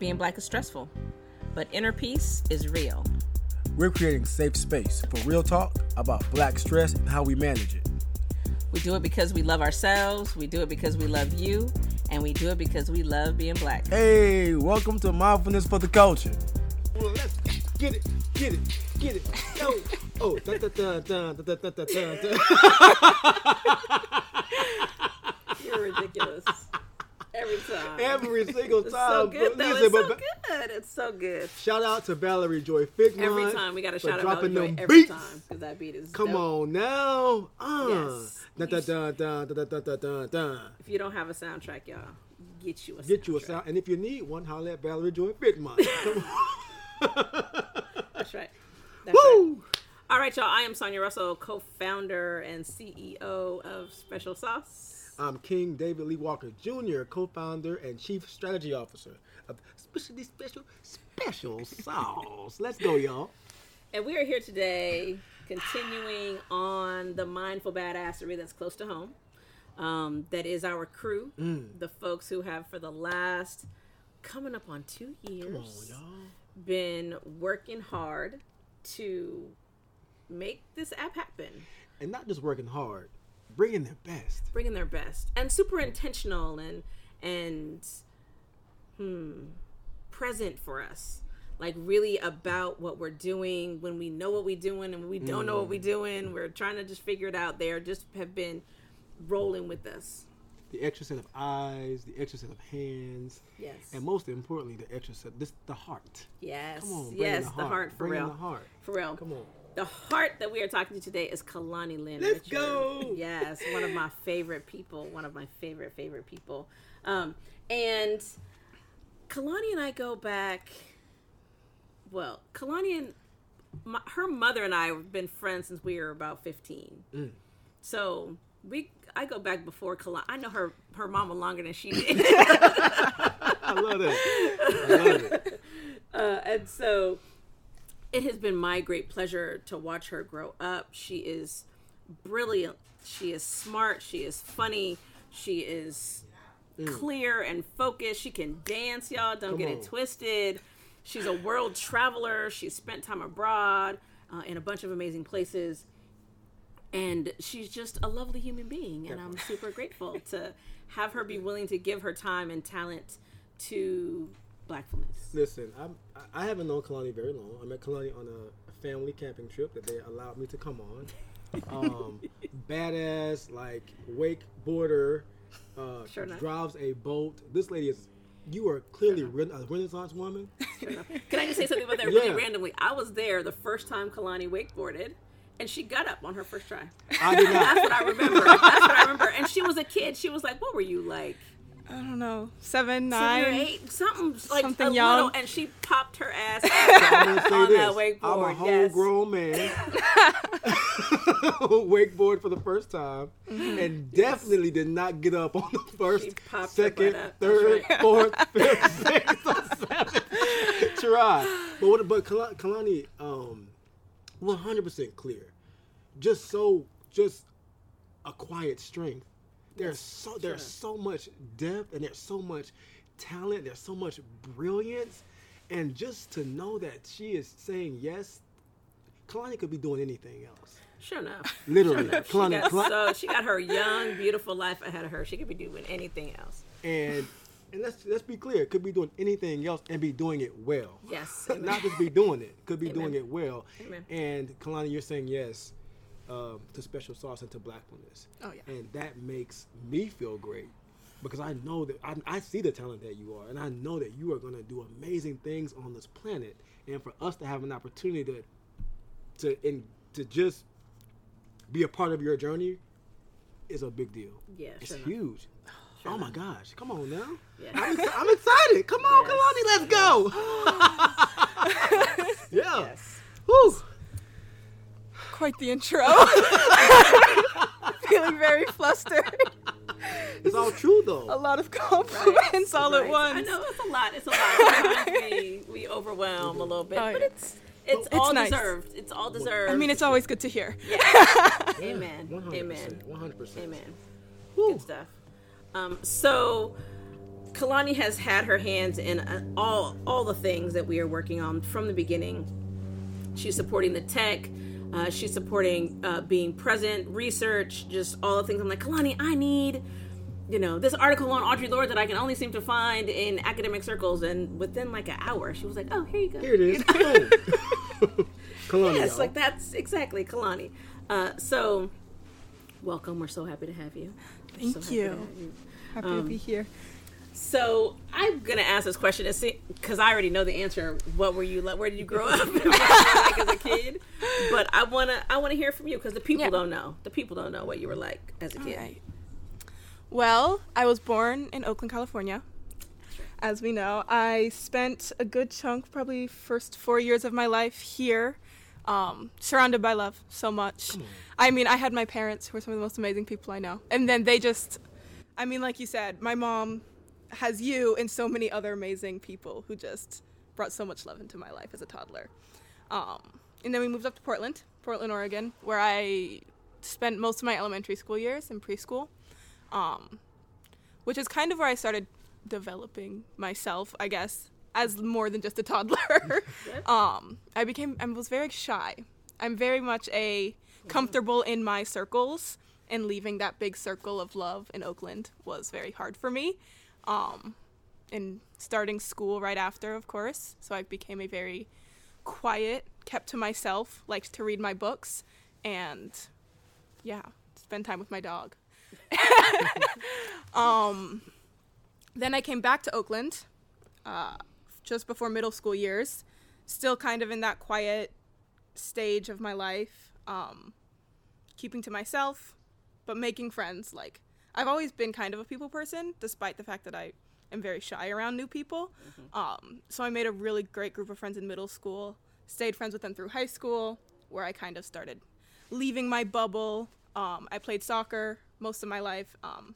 Being black is stressful, but inner peace is real. We're creating safe space for real talk about black stress and how we manage it. We do it because we love ourselves, we do it because we love you, and we do it because we love being black. Hey, welcome to Mindfulness for the Culture. Well, let's get it, get it, get it. Yo, oh, da da da da da da da da da. You're ridiculous. Every time. Every single time. so good, though. Listen, it's so good. It's so good. Shout out to Valerie Joy Figman. Every time we got to shout out Valerie Joy every beats. time because that beat is Come dope. on now. Uh. Yes. da da da da da da da da. If you don't have a soundtrack, y'all, get you a Get soundtrack. you a sound. And if you need one, holler at Valerie Joy Figman. That's right. That's Woo! Right. All right, y'all. I am Sonia Russell, co founder and CEO of Special Sauce. I'm King David Lee Walker Jr., co-founder and chief strategy officer of Specialty Special Special Sauce. Let's go, y'all. And we are here today continuing on the mindful badassery that's close to home. Um, that is our crew, Mm. the folks who have for the last coming up on two years on, been working hard to make this app happen, And not just working hard, bringing their best. bringing their best and super intentional and and hmm present for us. Like really about what we're doing when we know what we're doing and when we don't know what we're doing. We're trying to just figure it out. They just have been rolling with us. The extra set of eyes, the extra set of hands, Yes. and most importantly, the extra set, this the heart. Yes. Come on, yes, the the heart. heart for Bring in real. the heart. For real. Come on. The heart that we are talking to today is Kalani Lynn. Let's Richard. go. Yes, one of my favorite people. One of my favorite favorite people. Um, and Kalani and I go back. Well, Kalani and my, her mother and I have been friends since we were about fifteen. Mm. So we, I go back before Kalani. I know her her mama longer than she did. I love that. I love it. Uh, and so it has been my great pleasure to watch her grow up. She is brilliant. She is smart. She is funny. She is clear and focused. She can dance, y'all. Don't Come get on. it twisted. She's a world traveler. She's spent time abroad uh, in a bunch of amazing places. And she's just a lovely human being. And I'm super grateful to have her be willing to give her time and talent to Blackfulness. Listen, I'm, I haven't known Kalani very long. I met Kalani on a, family camping trip that they allowed me to come on. Um, badass, like wakeboarder, uh, Sure drives a boat. This lady is, you are clearly ren- a Renaissance woman. Can I just say something about that really Yeah. randomly? I was there the first time Kalani wakeboarded, and she got up on her first try. I did That's what I remember. That's what I remember. And she was a kid. She was like, what were you like? I don't know, seven, Seven or nine. eight, something like Something a young. little, and she popped her ass I'm out gonna say on this. that I'm a wakeboard. yes. homegrown man. wakeboard for the first time, and definitely did not get up on the first, second, butt up. That's third, right. fourth, fifth, sixth, or seventh try. But what? But Kalani, um, 100 percent clear. Just so, just a quiet strength. There's so there's so much depth and there's so much talent. There's so much brilliance, and just to know that she is saying yes, Kalani could be doing anything else. Sure enough. Literally, Sure enough. She Kalani, got, so she got her young, beautiful life ahead of her. She could be doing anything else. and and let's let's be clear, could be doing anything else and be doing it well. Yes. not just be doing it, could be Amen. doing it well. Amen. And Kalani, you're saying yes um, to special sauce and to blackfulness. Oh, yeah. And that makes me feel great because I know that I, I see the talent that you are, and I know that you are going to do amazing things on this planet. And for us to have an opportunity to to in, to just be a part of your journey is a big deal. Yeah, it's sure huge. oh my gosh! Come on now. Yeah. I'm, I'm excited. Come on, Yes. Kalani, let's go. yeah. Yes. Woo. Quite the intro. Feeling very flustered. It's all true though. A lot of compliments all Right. at once. I know it's a lot. It's a lot. We, we overwhelm a little bit, Oh, but it's it's, It's all nice. deserved. It's all deserved. I mean, it's always good to hear. Yeah. amen. 100%, Amen. 100%. Amen. Woo. Good stuff. Um, so Kalani has had her hands in uh, all all the things that we are working on from the beginning. She's supporting the tech. Uh, she's supporting uh, being present, research, just all the things. I'm like, Kalani, I need, you know, this article on Audre Lorde that I can only seem to find in academic circles. And within like an hour, she was like, Oh, here you go. Here it is. Boom. Kalani, Yes, y'all. like that's exactly Kalani. Uh, so, welcome. We're so happy to have you. We're Thank so happy to you. have you. Happy Um, to be here. So I'm gonna ask this question because I already know the answer. What were you like? Where did you grow up? what were you like as a kid? But I wanna I wanna hear from you because the people Yeah. don't know. The people don't know what you were like as a kid. Alright. Well, I was born in Oakland, California. As we know, I spent a good chunk, probably first four years of my life here, um, surrounded by love so much. I mean, I had my parents who were some of the most amazing people I know, and then they just, I mean, like you said, my mom has you and so many other amazing people who just brought so much love into my life as a toddler. Um, and then we moved up to Portland, Portland, Oregon, where I spent most of my elementary school years and preschool, um, which is kind of where I started developing myself, I guess, as more than just a toddler. um, I became, I was very shy. I'm very much a comfortable in my circles, and leaving that big circle of love in Oakland was very hard for me. Um, and starting school right after, of course, so I became a very quiet, kept to myself, liked to read my books, and yeah, spend time with my dog. um, then I came back to Oakland uh, just before middle school years, still kind of in that quiet stage of my life, um, keeping to myself, but making friends. Like, I've always been kind of a people person, despite the fact that I am very shy around new people. Um, so I made a really great group of friends in middle school, stayed friends with them through high school, where I kind of started leaving my bubble. Um, I played soccer most of my life. Um,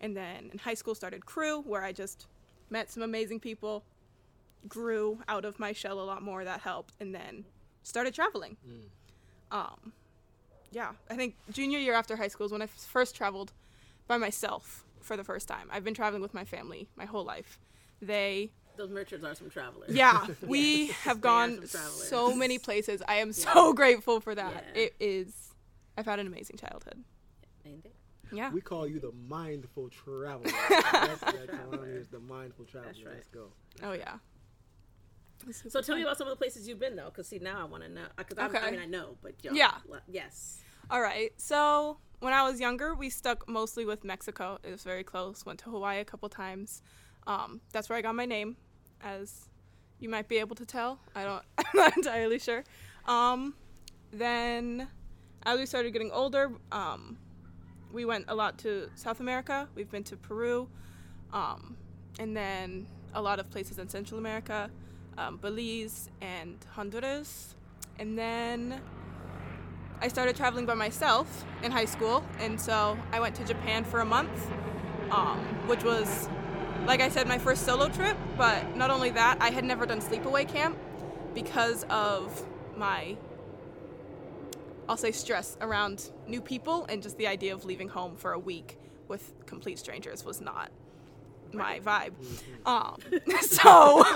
and then in high school started crew, where I just met some amazing people, grew out of my shell a lot more. That helped. And then started traveling. Um, yeah, I think junior year after high school is when I f- first traveled by myself for the first time. I've been traveling with my family my whole life. They Those Richards are some travelers. yeah, we have gone so many places. I am so grateful for that. Yeah. It is. I've had an amazing childhood. Ain't it? Yeah. We call you the mindful traveler. That's, that Kalani is the mindful traveler. That's right. Let's go. Oh yeah. So tell me about some of the places you've been though, because see now I want to know. Because I mean I know, but yo, Yeah. yes. All right. So when I was younger, we stuck mostly with Mexico. It was very close. Went to Hawaii a couple times. Um, that's where I got my name, as you might be able to tell. I don't. I'm not entirely sure. Um, then, as we started getting older, um, we went a lot to South America. We've been to Peru, um, and then a lot of places in Central America, um, Belize and Honduras, and then I started traveling by myself in high school, and so I went to Japan for a month, um, which was, like I said, my first solo trip. But not only that, I had never done sleepaway camp because of my, I'll say, stress around new people and just the idea of leaving home for a week with complete strangers was not my vibe. Um, so.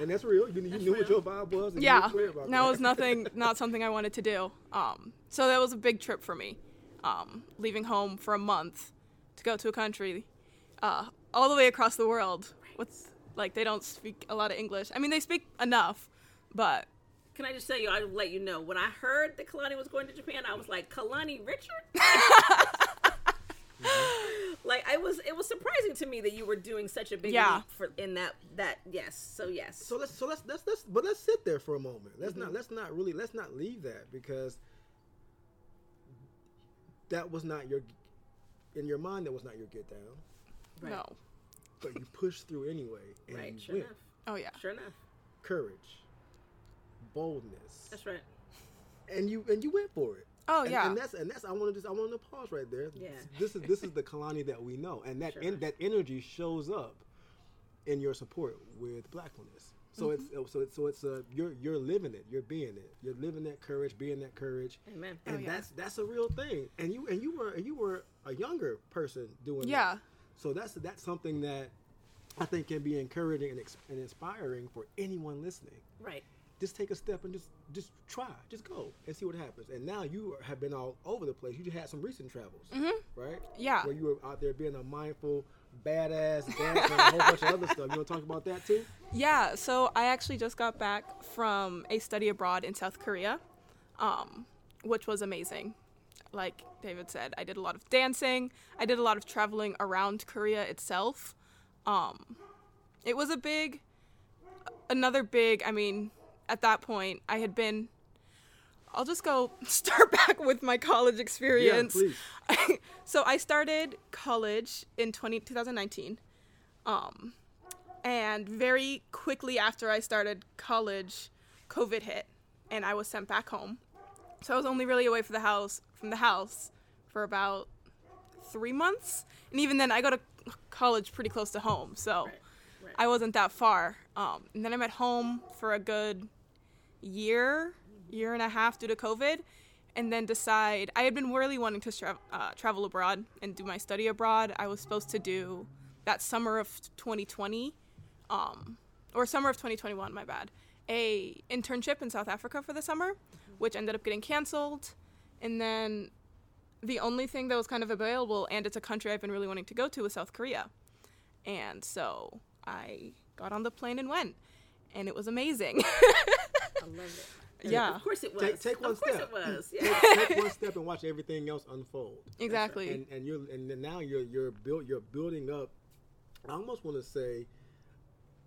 And that's real. You, you knew what your vibe was. And you yeah were clear about that was nothing not something i wanted to do um, so that was a big trip for me um, leaving home for a month to go to a country uh, all the way across the world with like they don't speak a lot of english i mean they speak enough but Can I just tell you? I'll let you know. When I heard that Kalani was going to Japan, I was like, Kalani Richard. like I was, it was surprising to me that you were doing such a big Yeah. leap for in that that yes. So yes. So let's so let's let's let's but let's sit there for a moment. Let's Mm-hmm. not let's not really let's not leave that because that was not your in your mind that was not your get down, Right. no but you pushed through anyway and right. you Sure went. enough. oh yeah Sure enough. Courage, boldness, That's right. and you and you went for it. Oh and, yeah and that's and that's I want to just I want to pause right there. Yeah. This is this is the Kalani that we know, and that Sure. that energy shows up in your support with blackness. So Mm-hmm. it's so it's so it's uh you're you're living it, you're being it, you're living that courage, being that courage, Amen. and Oh, yeah. that's that's a real thing. And you and you were and you were a younger person doing that. yeah So that's that's something that I think can be encouraging and, and inspiring for anyone listening. Right. Just take a step and just just try, just go and see what happens. And now you have been all over the place. You just had some recent travels, right? Yeah. Where you were out there being a mindful, badass dancer, and a whole bunch of other stuff. You want to talk about that too? Yeah, so I actually just got back from a study abroad in South Korea, um, which was amazing. Like David said, I did a lot of dancing. I did a lot of traveling around Korea itself. Um, it was a big, another big. I mean, at that point, I had been. I'll just go start back with my college experience. Yeah, please. so I started college in 20, 2019. Um, and very quickly after I started college, COVID hit, and I was sent back home. So I was only really away from the house from the house for about three months, and even then, I go to college pretty close to home, so Right, right. I wasn't that far. Um, and then I'm at home for a good year, year and a half due to COVID, and then decide I had been really wanting to tra- uh, travel abroad and do my study abroad. I was supposed to do that summer of 2020, um, or summer of 2021, my bad, a internship in South Africa for the summer, which ended up getting canceled, and then the only thing that was kind of available, and it's a country I've been really wanting to go to, was South Korea. And so I got on the plane and went, and it was amazing. I love it. And Yeah. Of course it was. Take- take one of course step. it was. Yeah. take one step and watch everything else unfold. exactly. And and you're and now you're you're built you're building up. I almost want to say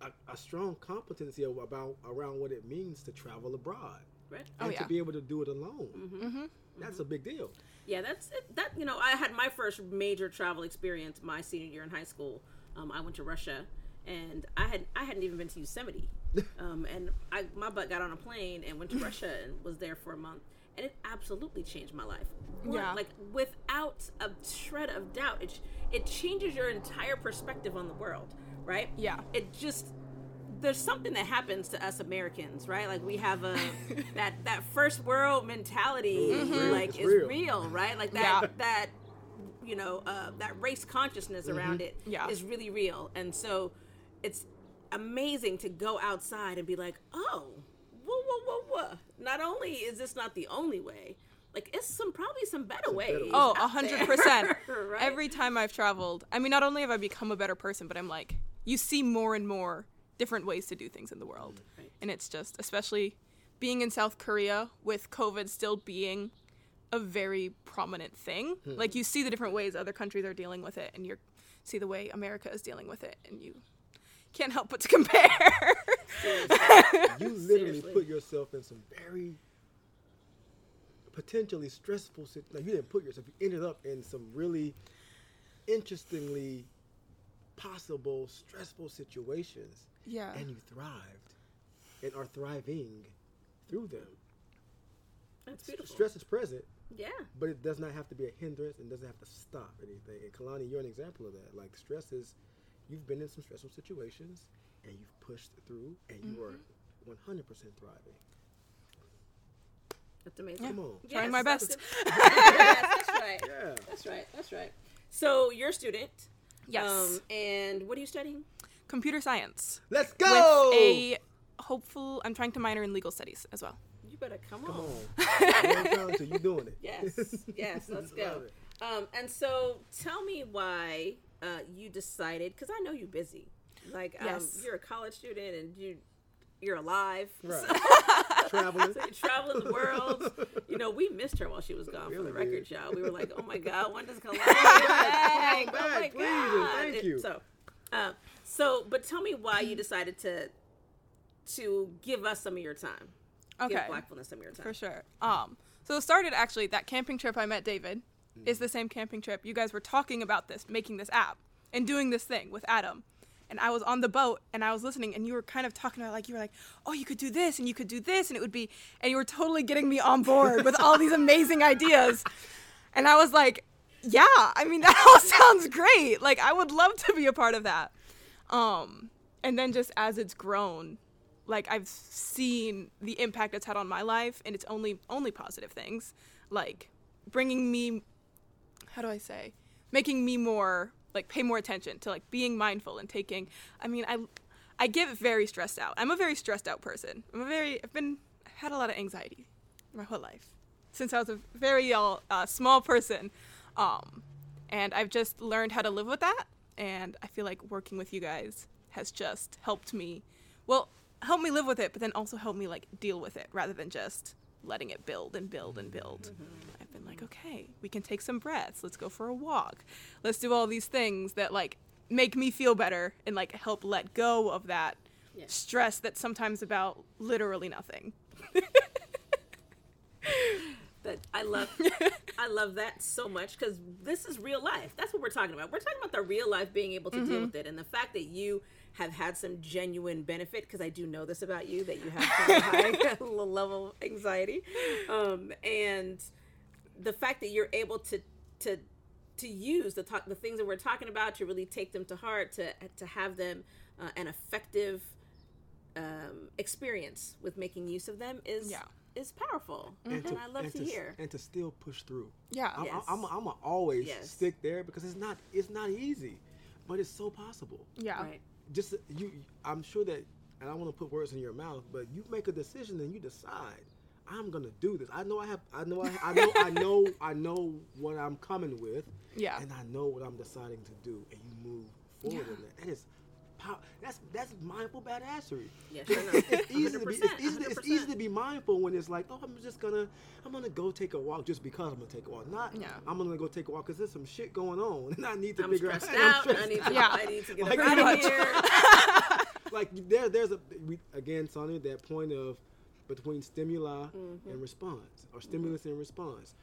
a, a strong competency about around what it means to travel abroad right. Oh, and yeah. to be able to do it alone. Mm-hmm. That's a big deal. Yeah, that's it. That you know, I had my first major travel experience my senior year in high school. Um, I went to Russia, and I had I hadn't even been to Yosemite, um, and I my butt got on a plane and went to Russia and was there for a month, and it absolutely changed my life. One- Yeah. like without a shred of doubt, it it changes your entire perspective on the world. Right? Yeah. It just there's something that happens to us Americans, right? Like we have a that that first world mentality, real. like It's is real. real. right? Like that Yeah. that you know uh, that race consciousness around it is Yeah. really real, and so it's amazing to go outside and be like, oh, whoa, whoa, whoa, whoa! Not only is this not the only way, like it's some probably some better ways. ways. Oh, a hundred percent. Every time I've traveled, I mean, not only have I become a better person, but I'm like, you see more and more different ways to do things in the world, mm, Right. and it's just, especially being in South Korea with COVID still being a very prominent thing. Hmm. Like you see the different ways other countries are dealing with it, and you see the way America is dealing with it, and you can't help but to compare. You literally Seriously. put yourself in some very potentially stressful. sit- Like you didn't put yourself. You ended up in some really interestingly possible stressful situations, yeah. and you thrived and are thriving through them. That's beautiful. Stress is present, Yeah. but it does not have to be a hindrance and doesn't have to stop anything. And Kalani, you're an example of that. Like stress is, you've been in some stressful situations and you've pushed through, and you are 100% thriving. That's amazing. Come on. Trying my best. yes, that's right. Yeah. That's right. That's right. So you're a student. Yes. Um, and what are you studying? Computer science. Let's go. with a hopeful i'm trying to minor in legal studies as well You better come, Come on. on. One time you doing it. Yes. Yes. Let's go. Um, and so tell me why uh, you decided, because I know you're busy. Like, um, Yes. you're a college student and you, you're alive. Right. So, Traveling. so you travel the world. You know, we missed her while she was gone for the record, did. y'all. We were like, oh my God, when does Kalani come back? Come oh my please, God. thank It- you. So, uh, so, but tell me why you decided to to give us some of your time. okay Give Blackfulness some of your time. for sure um so it started actually that camping trip i met david. Is the same camping trip. You guys were talking about this making this app and doing this thing with adam. And i was on the boat and i was listening and you were kind of talking about like you were like oh you could do this and you could do this and it would be and you were totally getting me on board with all these amazing ideas. And i was like yeah i mean that all sounds great. Like i would love to be a part of that. Um and then just as it's grown like i've seen the impact it's had on my life and it's only only positive things. Like bringing me how do i say making me more like pay more attention to like being mindful and taking. I mean, I I get very stressed out. I'm a very stressed out person. I'm a very I've been I've had a lot of anxiety my whole life since I was a very uh, small person, um, and I've just learned how to live with that. And I feel like working with you guys has just helped me. Well, help me live with it, but then also help me like deal with it rather than just letting it build and build and build. Been like, okay, we can take some breaths. Let's go for a walk. Let's do all these things that like make me feel better and like help let go of that Yeah. stress that's sometimes about literally nothing. but I love I love that so much because this is real life. That's what we're talking about. We're talking about the real life being able to deal with it and the fact that you have had some genuine benefit because I do know this about you that you have high level of anxiety, um, and the fact that you're able to to to use the talk the things that we're talking about to really take them to heart to to have them uh, an effective um, experience with making use of them is Yeah. is powerful and, I love and to, hear. and to still push through. Yeah. I'm, Yes. I'm, I'm, I'm always Yes. stick there because it's not it's not easy, but it's so possible. Yeah. Right. Just you, I'm sure that, and I want to put words in your mouth, but you make a decision and you decide. I'm gonna do this. I know I have. I know. I, I know. I know. I know what I'm coming with. Yeah. And I know what I'm deciding to do, and you move forward Yeah. in that. That is, pow- that's that's mindful badassery. Yeah, sure enough. it's easy to be. It's easy, it's easy to be mindful when it's like, oh, I'm just gonna, I'm gonna go take a walk just because I'm gonna take a walk. Not, Yeah. I'm gonna go take a walk because there's some shit going on, and I need to I'm figure stressed out. I'm. I need to. stressed Yeah. I need to get Like, out of here. like there, there's a we, again, Sonia, that point of between stimuli Mm-hmm. and response, or stimulus and response.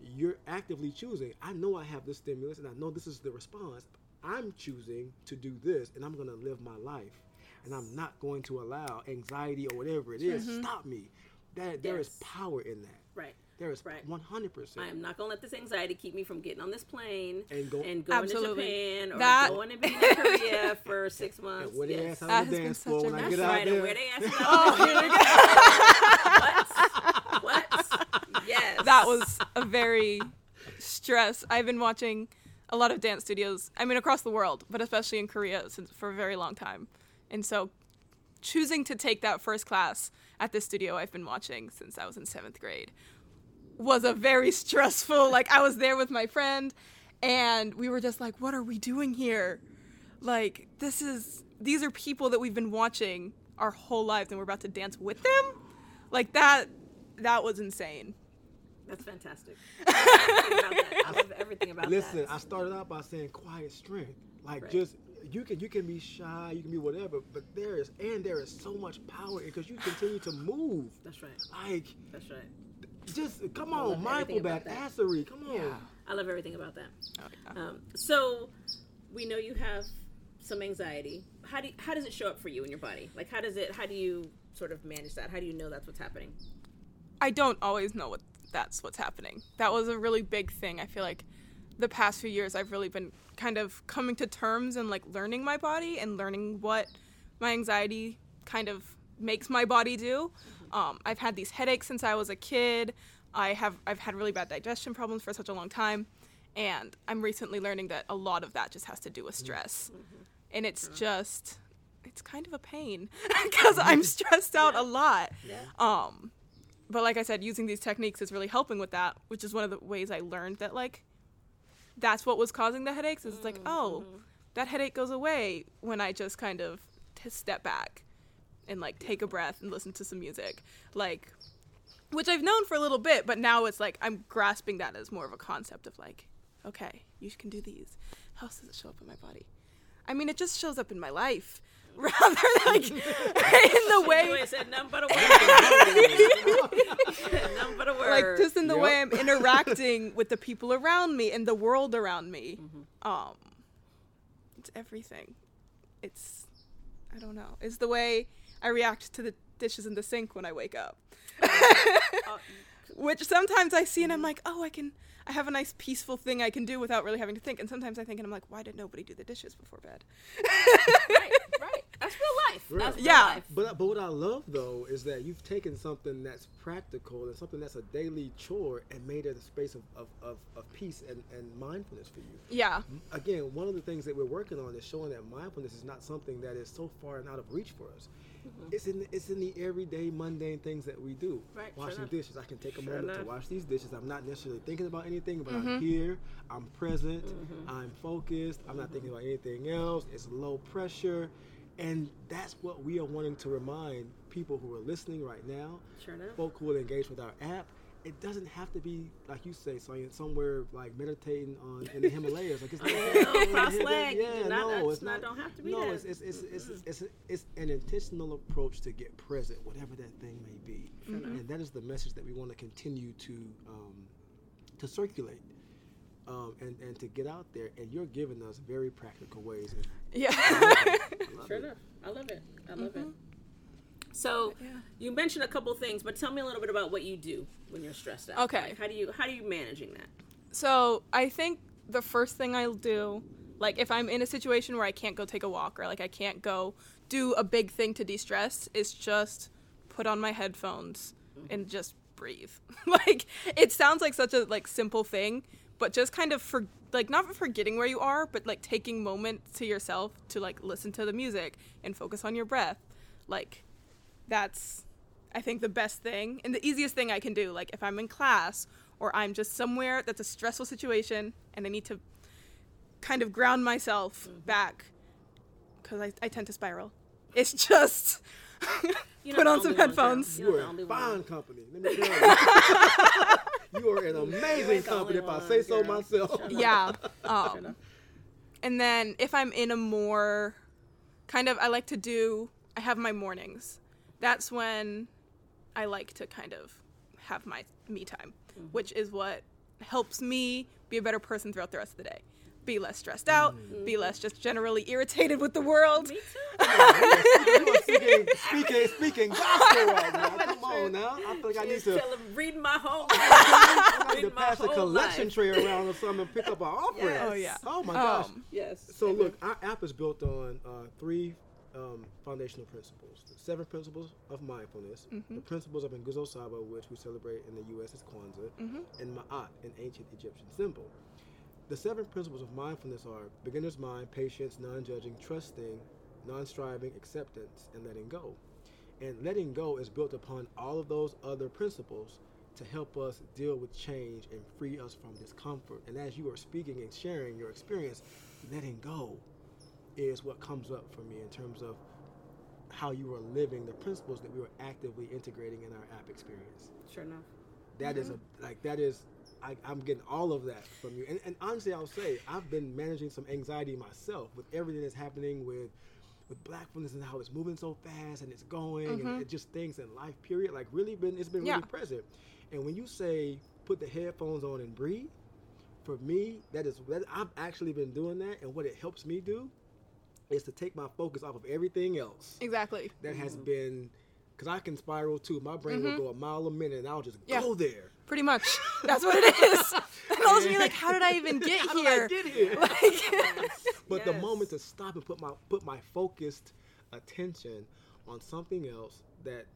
You're actively choosing. I know I have this stimulus, and I know this is the response. I'm choosing to do this, and I'm going to live my life, and I'm not going to allow anxiety or whatever it is stop me. That there is power in that. Right. There is Right. 100. percent I am not gonna let this anxiety keep me from getting on this plane And go- going Absolutely. to Japan or That- going to be in Korea for six months. Where they yes. ass That on the been dance such floor a when I That's get out right. And there. where they ask Oh, what? What? Yes. that was a very stress. I've been watching a lot of dance studios. I mean, across the world, but especially in Korea since for a very long time. And so, choosing to take that first class at this studio I've been watching since I was in seventh grade was a very stressful. Like I was there with my friend, and we were just like, "What are we doing here? Like this is these are people that we've been watching our whole lives, and we're about to dance with them. Like that. That was insane." That's fantastic. I love everything about that. Everything about Listen, that. I started out by saying quiet strength. Like Right. just you can you can be shy, you can be whatever, but there is and there is so much power because you continue to move. That's right. Like That's right. Just come on, love mindful everything about that. badassery. Come on. Yeah. I love everything about that. Oh, yeah. Um, so we know you have some anxiety. How do you, how does it show up for you in your body? Like how does it? How do you sort of manage that? How do you know that's what's happening? I don't always know what that's what's happening. That was a really big thing. I feel like the past few years I've really been kind of coming to terms and like learning my body and learning what my anxiety kind of makes my body do. Um, I've had these headaches since I was a kid. I have I've had really bad digestion problems for such a long time, and I'm recently learning that a lot of that just has to do with stress, and it's just it's kind of a pain because I'm stressed out a lot. Yeah. Um, but like I said, using these techniques is really helping with that, which is one of the ways I learned that like that's what was causing the headaches. Is it's like, oh, that headache goes away when I just kind of t- step back and like take a breath and listen to some music, like which I've known for a little bit, but now it's like I'm grasping that as more of a concept of like, okay, you can do these. How else does it show up in my body? I mean, it just shows up in my life rather like in the Way way I said nothing but a word. nothing but a word. like just in the way I'm interacting with the people around me and the world around me. Mm-hmm. Um, it's everything. It's I don't know. It's the way I react to the dishes in the sink when I wake up. Which sometimes I see and I'm like, oh, I can. I have a nice peaceful thing I can do without really having to think. And sometimes I think and I'm like, why did nobody do the dishes before bed? right, right. That's real life. forever. That's Yeah. life. But but what I love though is that you've taken something that's practical and something that's a daily chore and made it a space of, of, of, of peace and, and mindfulness for you. Yeah. Again, one of the things that we're working on is showing that mindfulness is not something that is so far and out of reach for us. It's in the, it's in the everyday mundane things that we do. Right, sure Washing enough. dishes. I can take a Sure moment to wash these dishes. I'm not necessarily thinking about anything, but I'm here. I'm present. Mm-hmm. I'm focused. I'm not thinking about anything else. It's low pressure. And that's what we are wanting to remind people who are listening right now, Sure enough. folk who will engage with our app. It doesn't have to be like you say, Sonia, somewhere like meditating on in the Himalayas. Like it's not No, cross-legged. You Yeah, do not- no, it's not- not. don't have to be No, that. it's it's it's, it's, it's, it's an intentional approach to get present, whatever that thing may be, and that is the message that we want to continue to um, to circulate. Um, and, and to get out there, and you're giving us very practical ways. And Yeah. Sure enough. I love it. I love it. So Yeah. you mentioned a couple things, but tell me a little bit about what you do when you're stressed out. Okay. Like, how do you how do you managing that? So I think the first thing I'll do, like if I'm in a situation where I can't go take a walk or like I can't go do a big thing to de-stress, is just put on my headphones mm-hmm. and just breathe. like it sounds like such a like simple thing, but just kind of for like not forgetting where you are, but like taking moments to yourself to like listen to the music and focus on your breath. Like that's I think the best thing and the easiest thing I can do. Like if I'm in class or I'm just somewhere that's a stressful situation and I need to kind of ground myself back because I, I tend to spiral. It's just put on some only one, girl. headphones. You're you not the are only a fine company. Let me tell you. you are an amazing company, only if I one, say so girl. myself. Yeah. Um, and then if I'm in a more kind of, I like to do, I have my mornings. That's when I like to kind of have my me time, which is what helps me be a better person throughout the rest of the day. Be less stressed out, be less just generally irritated with the world. Me too. Speaking, speaking, speaking gospel right now. Come on now. I feel like I need Just to. tell 'em, reading my whole I need to pass a collection life. tray around or something and pick up an offering. Yes. Oh, yeah. Oh my gosh. Um, Yes. So look, our app is built on uh, three um, foundational principles: the seven principles of mindfulness, the principles of Nguzo Saba, which we celebrate in the U.S. as Kwanzaa, and Ma'at, an ancient Egyptian symbol. The seven principles of mindfulness are beginner's mind, patience, non-judging, trusting, non-striving, acceptance, and letting go. And letting go is built upon all of those other principles to help us deal with change and free us from discomfort. And as you are speaking and sharing your experience, letting go is what comes up for me in terms of how you were living the principles that we were actively integrating in our app experience. Sure enough. That is mm-hmm. a like that is I, I'm getting all of that from you. And, and honestly, I'll say I've been managing some anxiety myself with everything that's happening with with blackfulness and how it's moving so fast and it's going and mm-hmm. it just things in life. Period. Like really been it's been Yeah. really present. And when you say put the headphones on and breathe, for me that is that I've actually been doing that. And what it helps me do is to take my focus off of everything else Exactly. that has mm-hmm. been because I can spiral too. My brain will mm-hmm. go a mile a minute, and I'll just Yeah. go there. Pretty much. That's what it is. And all of a sudden you're like, how did I even get How did here? I get here? Like, but the moment to stop and put my put my focused attention on something else that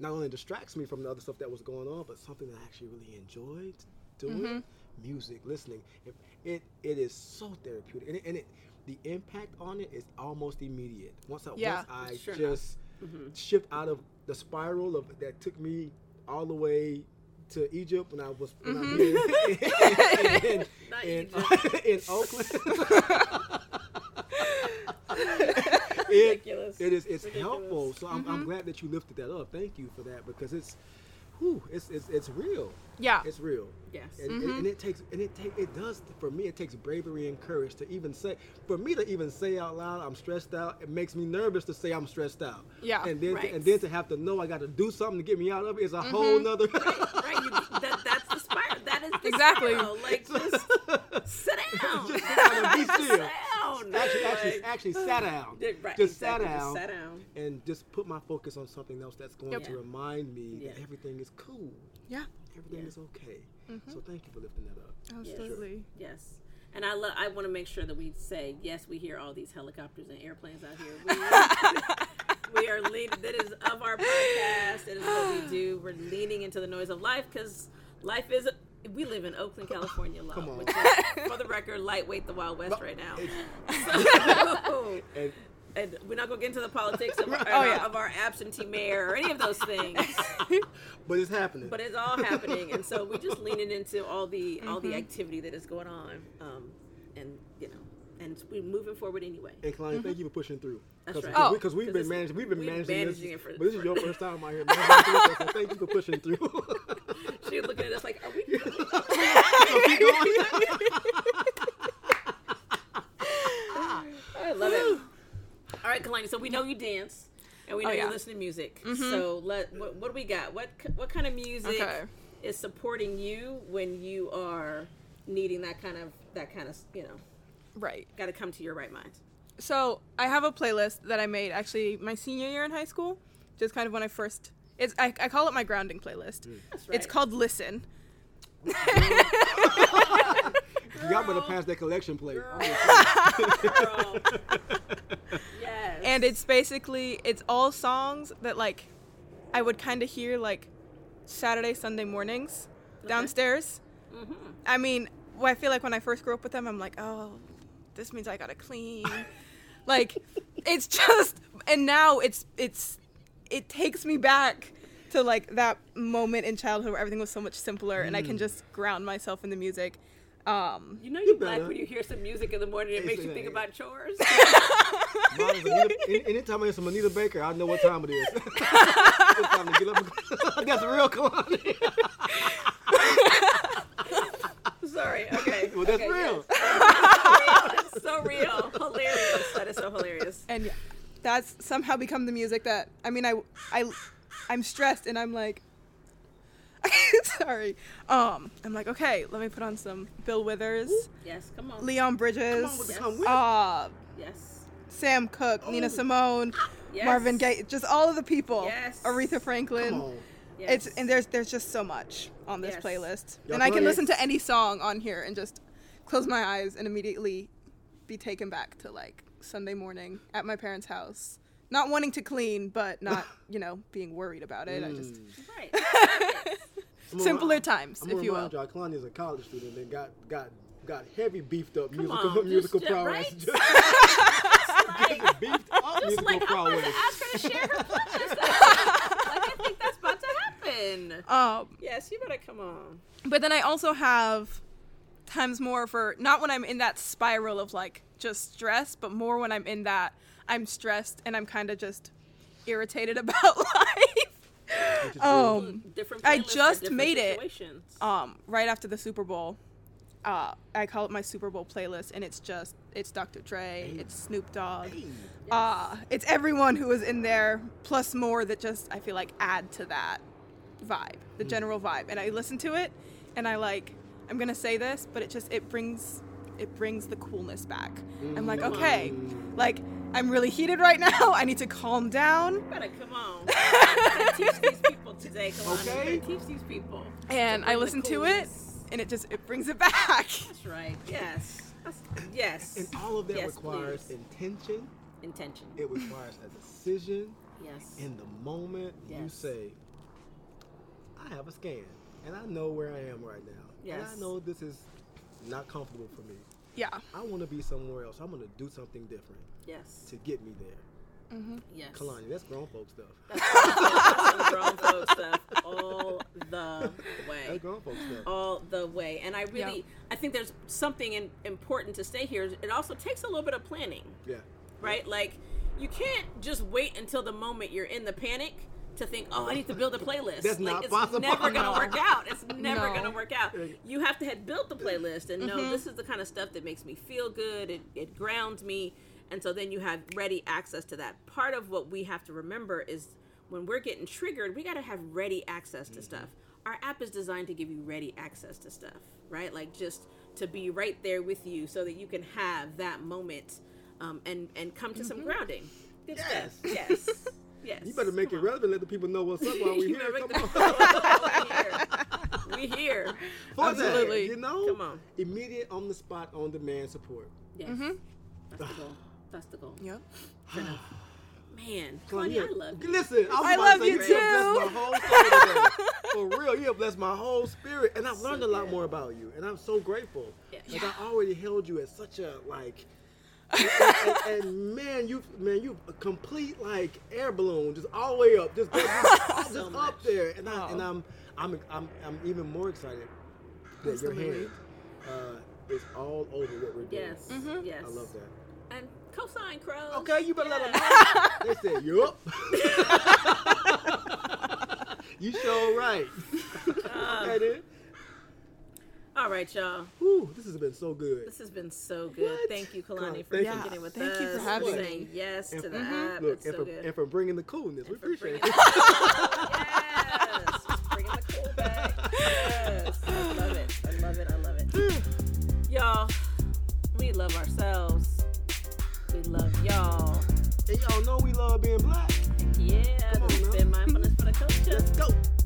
not only distracts me from the other stuff that was going on, but something that I actually really enjoyed doing. Mm-hmm. Music, listening. It, it it is so therapeutic, and it, and it the impact on it is almost immediate. Once I Yeah. once I Sure just mm-hmm. shift out of the spiral of that took me all the way to Egypt when I was when I'm mm-hmm. here in, Not in, Egypt. in Oakland. it, Ridiculous. it is it's Ridiculous. helpful. So I'm, I'm mm-hmm. glad that you lifted that up. Thank you for that because it's, whew, it's it's it's real. yeah. It's real. Yes. And, and- mm-hmm. and it takes and it take it does for me. It takes bravery and courage to even say for me to even say out loud I'm stressed out. It makes me nervous to say I'm stressed out. Yeah. And then Right. and then to have to know I got to do something to get me out of it is a mm-hmm. whole nother. right. You, that, that's the spiral. That is the Exactly. spiral. Like just sit down. Just sit down and be Sit still. Down. actually, actually, Like, actually sat down. Right, Just exactly, sat just sat down. And just put my focus on something else that's going Yep. to remind me that everything is cool. Yeah. Everything Yeah. is okay. Mm-hmm. So thank you for lifting that up. Absolutely. Yes. And I lo- I want to make sure that we say yes. We hear all these helicopters and airplanes out here. We, are leaning. That is of our podcast. It is what we do. We're leaning into the noise of life because life is. We live in Oakland, California, love, Come on. which is, for the record, lightweight the Wild West right now. So- And and we're not gonna get into the politics of, our, Oh, yeah. of our absentee mayor or any of those things, but it's happening. but it's all happening, and so we're just leaning into all the all Mm-hmm. the activity that is going on, um, and you know, and we're moving forward anyway. And Kalani, thank you for pushing through. That's right. Oh. Because we've 'Cause been it's- managing, we've been we've managing, managing this, it for- but this is your first time out here. managing so thank you for pushing through. She's looking at us like, "Are we?" Keep going. I love it. All right, Kalani. So we know you dance, and we oh, know Oh, you yeah. listen to music. Mm-hmm. So let what, what do we got? What what kind of music Okay. is supporting you when you are needing that kind of that kind of you know Right. got to come to your right mind. So I have a playlist that I made actually my senior year in high school, just kind of when I first. It's I, I call it my grounding playlist. Mm. That's It's called Listen. Y'all better pass that collection plate. Girl. yes. and it's basically it's all songs that like I would kind of hear like Saturday Sunday mornings downstairs. Mhm. I mean, well, I feel like when I first grew up with them, I'm like, oh, this means I gotta clean. like, it's just, and now it's it's it takes me back to like that moment in childhood where everything was so much simpler, and I can just ground myself in the music. Um, You know you You black when you hear some music in the morning. It It's makes you think about chores. Anita, any- anytime I hear some Anita Baker, I know what time it is. it's time to get up. That's real Kalani. Sorry. Okay. Well, that's okay, real. yes. It's so real. Hilarious. That is so hilarious. and yeah, that's somehow become the music that I mean, I I I'm stressed and I'm like. Sorry. Um, I'm like, okay, let me put on some Bill Withers, Yes. Come on. Leon Bridges, Come on with Yes. come with. uh, Yes. Sam Cooke, Nina Oh. Simone, Yes. Marvin Gaye, just all of the people. Yes. Aretha Franklin. Come on. Yes. It's and there's there's just so much on this Yes. playlist, Y'all and I can it? listen to any song on here and just close my eyes and immediately be taken back to like Sunday morning at my parents' house. Not wanting to clean, but not you know being worried about it. I just Mm. right. Simpler around- times, I'm if you will. around y'all. Kalani is a college student and got got got heavy beefed up Come musical on, musical just- prowess. right? Just like, beefed up just musical like I'm about prowess. to ask her to share her playlist. like I think that's about to happen. Um, Yes, you better come on. but then I also have times more for not when I'm in that spiral of like just stress, but more when I'm in that I'm stressed and I'm kind of just irritated about life. Um, Different. I just different made it. um, right after the Super Bowl. Uh, I call it my Super Bowl playlist, and it's just it's Dr. Dre, it's Snoop Dogg, Hey. uh, it's everyone who is in there plus more that just I feel like add to that vibe, the general vibe. And I listen to it, and I like I'm gonna say this, but it just it brings it brings the coolness back. I'm like, okay, like I'm really heated right now. I need to calm down. You better come on. You gotta teach these people today. Come on. Okay. You gotta teach these people. And I the listen to it, and it just it brings it back. That's right. Yes. That's, yes. And all of that Yes, requires please. intention. intention. It requires a decision. Yes. In the moment you say, I have a scan and I know where I am right now. And Yes. I know this is not comfortable for me. Yeah. I want to be somewhere else. I'm going to do something different yes. to get me there. Yes. Kalani, that's grown folk stuff. That's some grown folk stuff all the way. That's grown folk stuff. all the way. And I really, Yeah. I think there's something in, important to say here. It also takes a little bit of planning, Yeah. right? Like, you can't just wait until the moment you're in the panic to think, oh, I need to build a playlist. That's like, not it's possible. never gonna No. work out. It's never No. gonna work out. You have to have built the playlist and know Mm-hmm. this is the kind of stuff that makes me feel good. It, it grounds me, and so then you have ready access to that. Part of what we have to remember is when we're getting triggered, we got to have ready access to stuff. Our app is designed to give you ready access to stuff, right? Like just to be right there with you, so that you can have that moment um, and and come to some grounding. Good Yes. stuff. Yes. Yes. You better make it Come on. relevant. Let the people know what's up while we You here. Come on. we here. We here. For that, Absolutely. you know? Come on. Immediate, on the spot, on demand support. Yes. Mm-hmm. That's the goal. That's the goal. Yep. Man, Kalani, Kalani, I love you. Listen, I, was I love you you have blessed too. my whole. For real, you have blessed my whole spirit, and I've learned a lot good. more about you, and I'm so grateful. Yeah. Like I already held you as such a like. and, and- and man, you man, you a complete like air balloon, just all the way up, just, just, just So up there, and I and. I'm I'm I'm I'm even more excited that your hand uh, is all over what we're doing. Yes, mm-hmm. yes. I love that. And cosign crows. Okay, you better let them know. They said, yup. you sure right. Uh, okay then. All right, y'all. Whew, this has been so good. This has been so good. What? Thank you, Come Kalani, for thank kicking you. it with Thank us. you for having saying yes And to for- the mm-hmm. app. Look, and so for, good. and for bringing the coolness. We appreciate bringing- it. yes, bringing the cool back. Yes, I love it. I love it. I love it. y'all, we love ourselves. We love y'all. and y'all know we love being black. Yeah, Come on this has been mindfulness for the culture. Let's go.